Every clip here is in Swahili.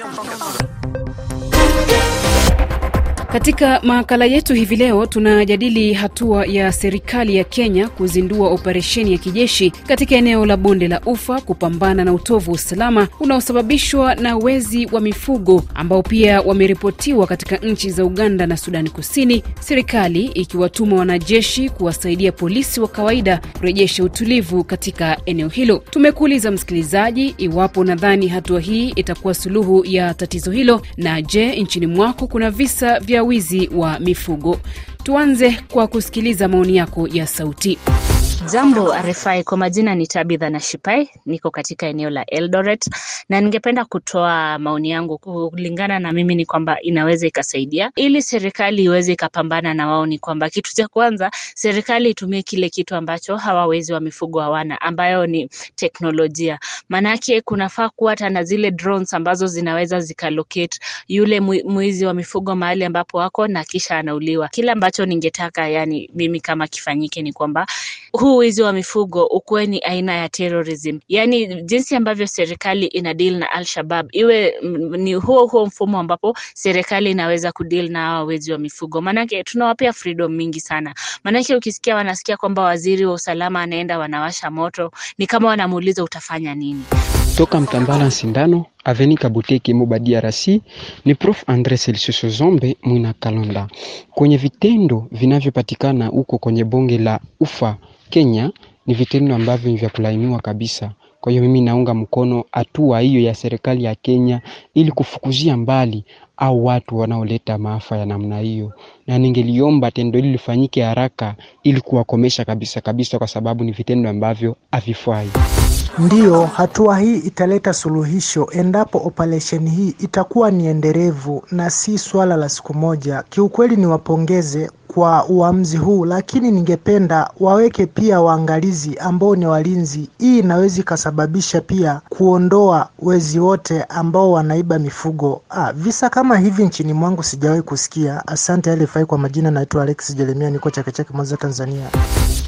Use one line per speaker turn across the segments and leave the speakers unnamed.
Yang. Katika makala yetu hivi leo tunajadili hatua ya serikali ya Kenya kuzindua operesheni ya kijeshi katika eneo la bonde la Ufa kupambana na utovu wa usalama unaosababishwa na wezi wa mifugo ambao pia wameripotiwa katika nchi za Uganda na Sudani Kusini, serikali ikiwatuma wanajeshi kuwasaidia polisi wa kawaida kurejesha utulivu katika eneo hilo. Tumekuuliza msikilizaji, iwapo nadhani hatua hii itakuwa suluhu ya tatizo hilo, na je, nchini mwako kuna visa vya wizi wa mifugo? Tuanze kwa kusikiliza maoni yako ya sauti.
Jambo RFI, kwa majina ni Tabitha na Shipai, niko katika eneo la Eldoret na ningependa kutoa maoni yangu. Kulingana na mimi ni kwamba inaweza ikasaidia ili serikali iweze ikapambana na wao. Ni kwamba kitu cha kwanza, serikali itumie kile kitu ambacho hawa wezi wa mifugo hawana, ambayo ni teknolojia. Maanake kunafaa kuwa hata na zile drones ambazo zinaweza zikalocate yule mwizi wa mifugo mahali ambapo wako na kisha anauliwa. Kile ambacho ningetaka yani mimi kama kifanyike ni kwamba huu wizi wa mifugo ukuwe ni aina ya terrorism, yaani jinsi ambavyo serikali ina deal na Al-Shabab iwe ni huo huo mfumo ambapo serikali inaweza kudeal na hawa wezi wa mifugo. Maanake tunawapea freedom mingi sana, maanake ukisikia wanasikia kwamba waziri wa usalama anaenda wanawasha moto, ni kama wanamuuliza utafanya nini?
Toka Mtambala Sindano Aveni Kabuteke Moba DRC ni Prof Andre Celsius Zombe Mwina Kalonda. Kwenye vitendo vinavyopatikana huko kwenye bonge la Ufa Kenya ni vitendo ambavyo ni vya kulainiwa kabisa. Kwa hiyo mimi naunga mkono hatua hiyo ya serikali ya Kenya ili kufukuzia mbali au watu wanaoleta maafa ya namna hiyo, na ningeliomba tendo hili lifanyike haraka ili kuwakomesha kabisa kabisa, kwa sababu ni vitendo ambavyo havifai.
Ndiyo, hatua hii italeta suluhisho endapo operesheni hii itakuwa ni endelevu na si swala la siku moja. Kiukweli niwapongeze kwa uamuzi huu, lakini ningependa waweke pia waangalizi ambao ni walinzi. Hii inaweza ikasababisha pia kuondoa wezi wote ambao wanaiba mifugo. Ah, visa kama hivi nchini mwangu sijawahi kusikia. Asante RFI. Kwa majina naitwa Alex Jeremia, niko Chake Chake, Mwanza, Tanzania.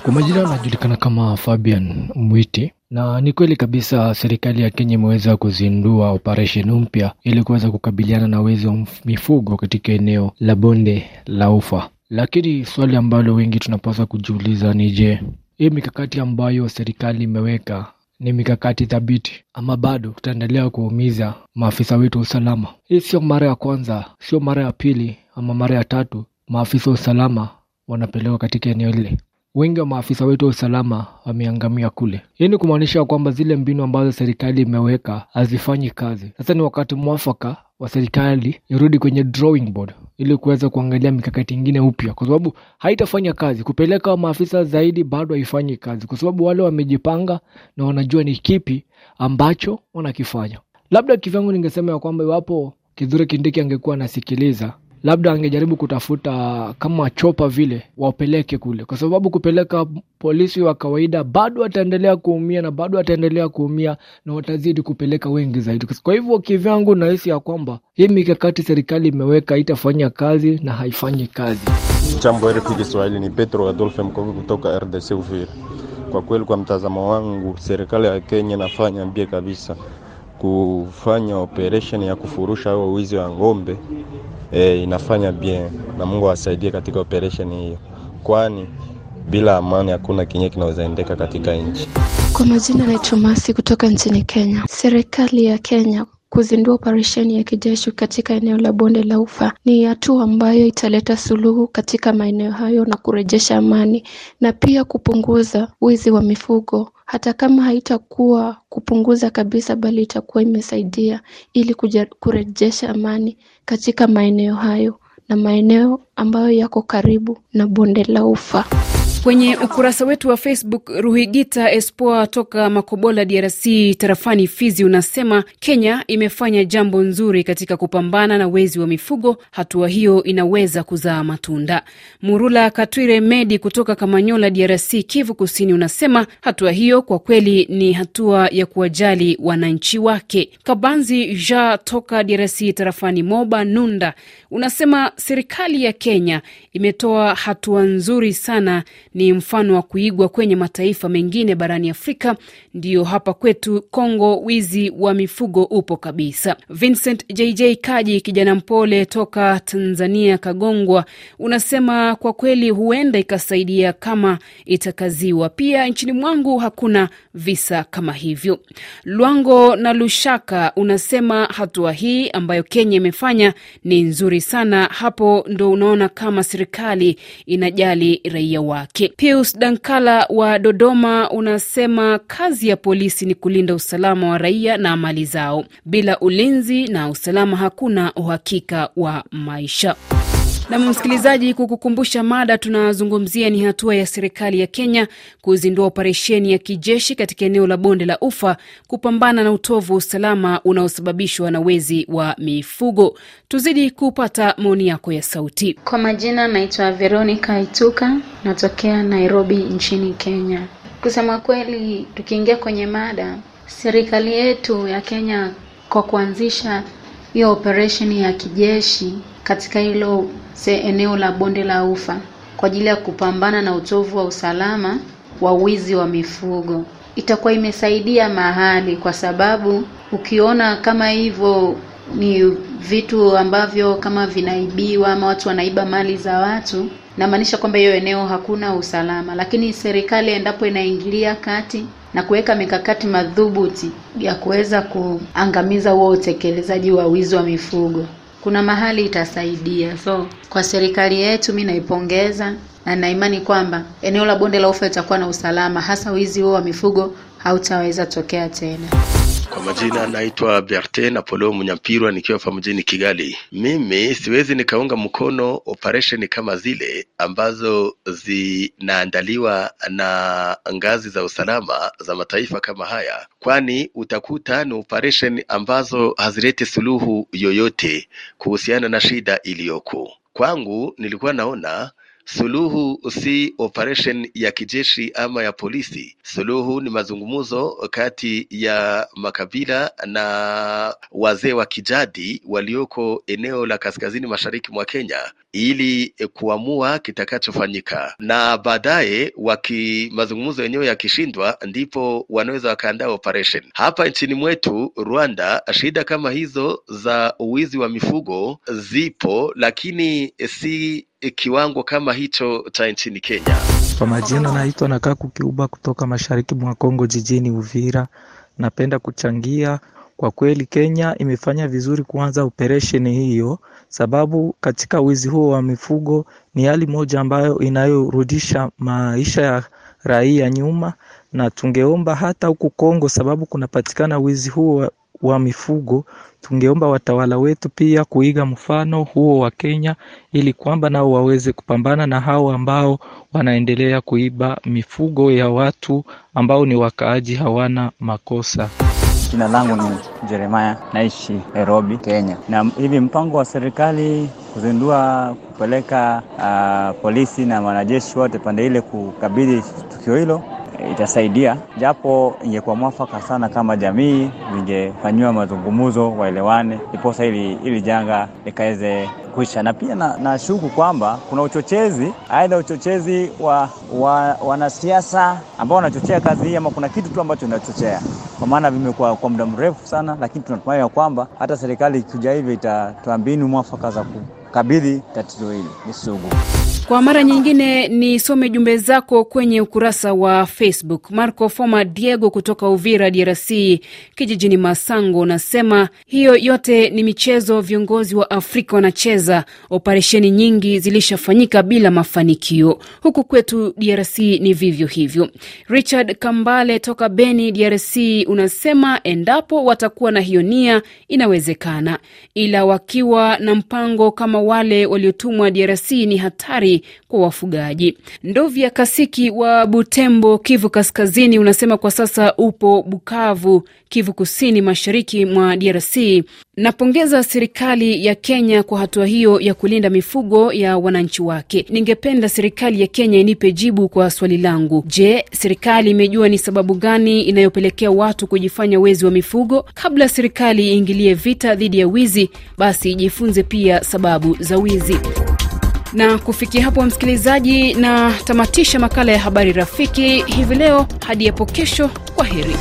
Kwa majina anajulikana kama Fabian Mwiti na ni kweli kabisa serikali ya Kenya imeweza kuzindua operesheni mpya ili kuweza kukabiliana na wezi wa mifugo katika eneo la bonde la Ufa. Lakini swali ambalo wengi tunapaswa kujiuliza ni je, hii mikakati ambayo serikali imeweka ni mikakati thabiti ama bado tutaendelea kuumiza maafisa wetu wa usalama? Hii sio mara ya kwanza, sio mara ya pili ama mara ya tatu maafisa wa usalama wanapelekwa katika eneo lile wengi wa maafisa wetu wa usalama wameangamia kule. Hii ni kumaanisha kwamba zile mbinu ambazo serikali imeweka hazifanyi kazi. Sasa ni wakati mwafaka wa serikali irudi kwenye drawing board ili kuweza kuangalia mikakati ingine upya, kwa sababu haitafanya kazi. Kupeleka maafisa zaidi bado haifanyi kazi, kwa sababu wale wamejipanga na wanajua ni kipi ambacho wanakifanya. Labda kivyangu ningesema ya kwamba iwapo Kithure Kindiki angekuwa anasikiliza labda angejaribu kutafuta kama chopa vile wapeleke kule, kwa sababu kupeleka polisi wa kawaida bado wataendelea kuumia na bado wataendelea kuumia na watazidi kupeleka wengi zaidi. Kwa hivyo kivyangu, nahisi ya kwamba hii mikakati serikali imeweka itafanya kazi na haifanyi kazi.
Jambo RFI Kiswahili, ni Petro Adolfe Mkovi kutoka RDC Uvira. Kwa kweli, kwa mtazamo wangu, serikali ya Kenya inafanya mbie kabisa kufanya operation ya kufurusha hao wizi wa ng'ombe e, inafanya bien na Mungu awasaidie katika operation hiyo, kwani bila amani hakuna kinye kinaweza endeka katika nchi.
Kwa majina naitwa Masi kutoka nchini Kenya. Serikali ya Kenya kuzindua operesheni ya kijeshi katika eneo la bonde la Ufa ni hatua ambayo italeta suluhu katika maeneo hayo na kurejesha amani na pia kupunguza wizi wa mifugo hata kama haitakuwa kupunguza kabisa, bali itakuwa imesaidia ili kurejesha amani katika maeneo hayo na maeneo ambayo yako karibu na bonde la Ufa.
Kwenye ukurasa wetu wa Facebook, Ruhigita Espoa toka Makobola, DRC, tarafani Fizi, unasema Kenya imefanya jambo nzuri katika kupambana na wezi wa mifugo. Hatua hiyo inaweza kuzaa matunda. Murula Katwire Medi kutoka Kamanyola, DRC, Kivu Kusini, unasema hatua hiyo kwa kweli ni hatua ya kuwajali wananchi wake. Kabanzi Ja toka DRC, tarafani Moba Nunda, unasema serikali ya Kenya imetoa hatua nzuri sana ni mfano wa kuigwa kwenye mataifa mengine barani Afrika, ndiyo hapa kwetu Kongo wizi wa mifugo upo kabisa. Vincent JJ Kaji, kijana mpole toka Tanzania, Kagongwa, unasema kwa kweli huenda ikasaidia kama itakaziwa. Pia nchini mwangu hakuna visa kama hivyo. Lwango na Lushaka unasema hatua hii ambayo Kenya imefanya ni nzuri sana. Hapo ndo unaona kama serikali inajali raia wake. Pius Dankala wa Dodoma unasema kazi ya polisi ni kulinda usalama wa raia na mali zao. Bila ulinzi na usalama hakuna uhakika wa maisha. Na msikilizaji, kukukumbusha mada tunazungumzia ni hatua ya serikali ya Kenya kuzindua operesheni ya kijeshi katika eneo la bonde la Ufa kupambana na utovu wa usalama unaosababishwa na wezi wa mifugo. Tuzidi kupata maoni yako ya sauti.
Kwa majina naitwa Veronica Ituka, natokea Nairobi nchini Kenya. Kusema kweli, tukiingia kwenye mada, serikali yetu ya Kenya kwa kuanzisha hiyo operesheni ya kijeshi katika hilo eneo la bonde la Ufa kwa ajili ya kupambana na utovu wa usalama wa wizi wa mifugo itakuwa imesaidia mahali, kwa sababu ukiona kama hivyo ni vitu ambavyo kama vinaibiwa ama watu wanaiba mali za watu, namaanisha kwamba hiyo eneo hakuna usalama. Lakini serikali endapo inaingilia kati na kuweka mikakati madhubuti ya kuweza kuangamiza huo utekelezaji wa wizi wa mifugo kuna mahali itasaidia. So kwa serikali yetu mi naipongeza na naimani kwamba eneo la bonde la ufa litakuwa na usalama, hasa wizi huo wa mifugo hautaweza tokea tena.
Kwa majina naitwa Berte Napoleo Munyampirwa nikiwa hapa mjini Kigali. Mimi siwezi nikaunga mkono operesheni kama zile ambazo zinaandaliwa na ngazi za usalama za mataifa kama haya, kwani utakuta ni operesheni ambazo hazileti suluhu yoyote kuhusiana na shida iliyoko. Kwangu nilikuwa naona Suluhu si operation ya kijeshi ama ya polisi. Suluhu ni mazungumzo kati ya makabila na wazee wa kijadi walioko eneo la kaskazini mashariki mwa Kenya ili kuamua kitakachofanyika, na baadaye waki mazungumzo yenyewe yakishindwa, ndipo wanaweza wakaandaa operation. Hapa nchini mwetu Rwanda, shida kama hizo za uwizi wa mifugo zipo, lakini si kiwango kama hicho cha nchini Kenya.
Kwa majina naitwa Nakaku Kiuba kutoka mashariki mwa Kongo jijini Uvira. Napenda kuchangia. Kwa kweli Kenya imefanya vizuri kuanza operesheni hiyo, sababu katika wizi huo wa mifugo ni hali moja ambayo inayorudisha maisha ya raia nyuma, na tungeomba hata huku Kongo, sababu kunapatikana wizi huo wa, mifugo tungeomba watawala wetu pia kuiga mfano huo wa Kenya ili kwamba nao waweze kupambana na hao ambao wanaendelea kuiba mifugo ya watu ambao ni wakaaji hawana makosa.
Jina langu ni Jeremaya, naishi Nairobi, Kenya. Na hivi mpango wa serikali kuzindua kupeleka uh, polisi na wanajeshi wote pande ile kukabidhi tukio hilo itasaidia, japo ingekuwa mwafaka sana kama jamii vingefanyiwa mazungumzo, waelewane, iposa ili, ili janga likaweze kuisha. Na pia nashuku na kwamba kuna uchochezi, aidha uchochezi wa, wa wanasiasa ambao wanachochea kazi hii, ama kuna kitu tu ambacho inachochea, kwa maana vimekuwa kwa muda mrefu sana, lakini tunatumai ya kwamba hata serikali ikija hivi itatoa mbinu mwafaka za kukabidhi tatizo hili ni sugu.
Kwa mara nyingine nisome jumbe zako kwenye ukurasa wa Facebook. Marco Foma Diego kutoka Uvira, DRC, kijijini Masango, unasema hiyo yote ni michezo, viongozi wa Afrika wanacheza. Operesheni nyingi zilishafanyika bila mafanikio. Huku kwetu DRC ni vivyo hivyo. Richard Kambale toka Beni, DRC, unasema endapo watakuwa na hiyo nia inawezekana, ila wakiwa na mpango kama wale waliotumwa DRC ni hatari kwa wafugaji. Ndovya Kasiki wa Butembo, Kivu Kaskazini, unasema kwa sasa upo Bukavu, Kivu Kusini, mashariki mwa DRC. Napongeza serikali ya Kenya kwa hatua hiyo ya kulinda mifugo ya wananchi wake. Ningependa serikali ya Kenya inipe jibu kwa swali langu. Je, serikali imejua ni sababu gani inayopelekea watu kujifanya wezi wa mifugo? Kabla serikali iingilie vita dhidi ya wizi, basi ijifunze pia sababu za wizi. Na kufikia hapo, msikilizaji, na tamatisha makala ya habari rafiki hivi leo. Hadi hapo kesho, kwa heri.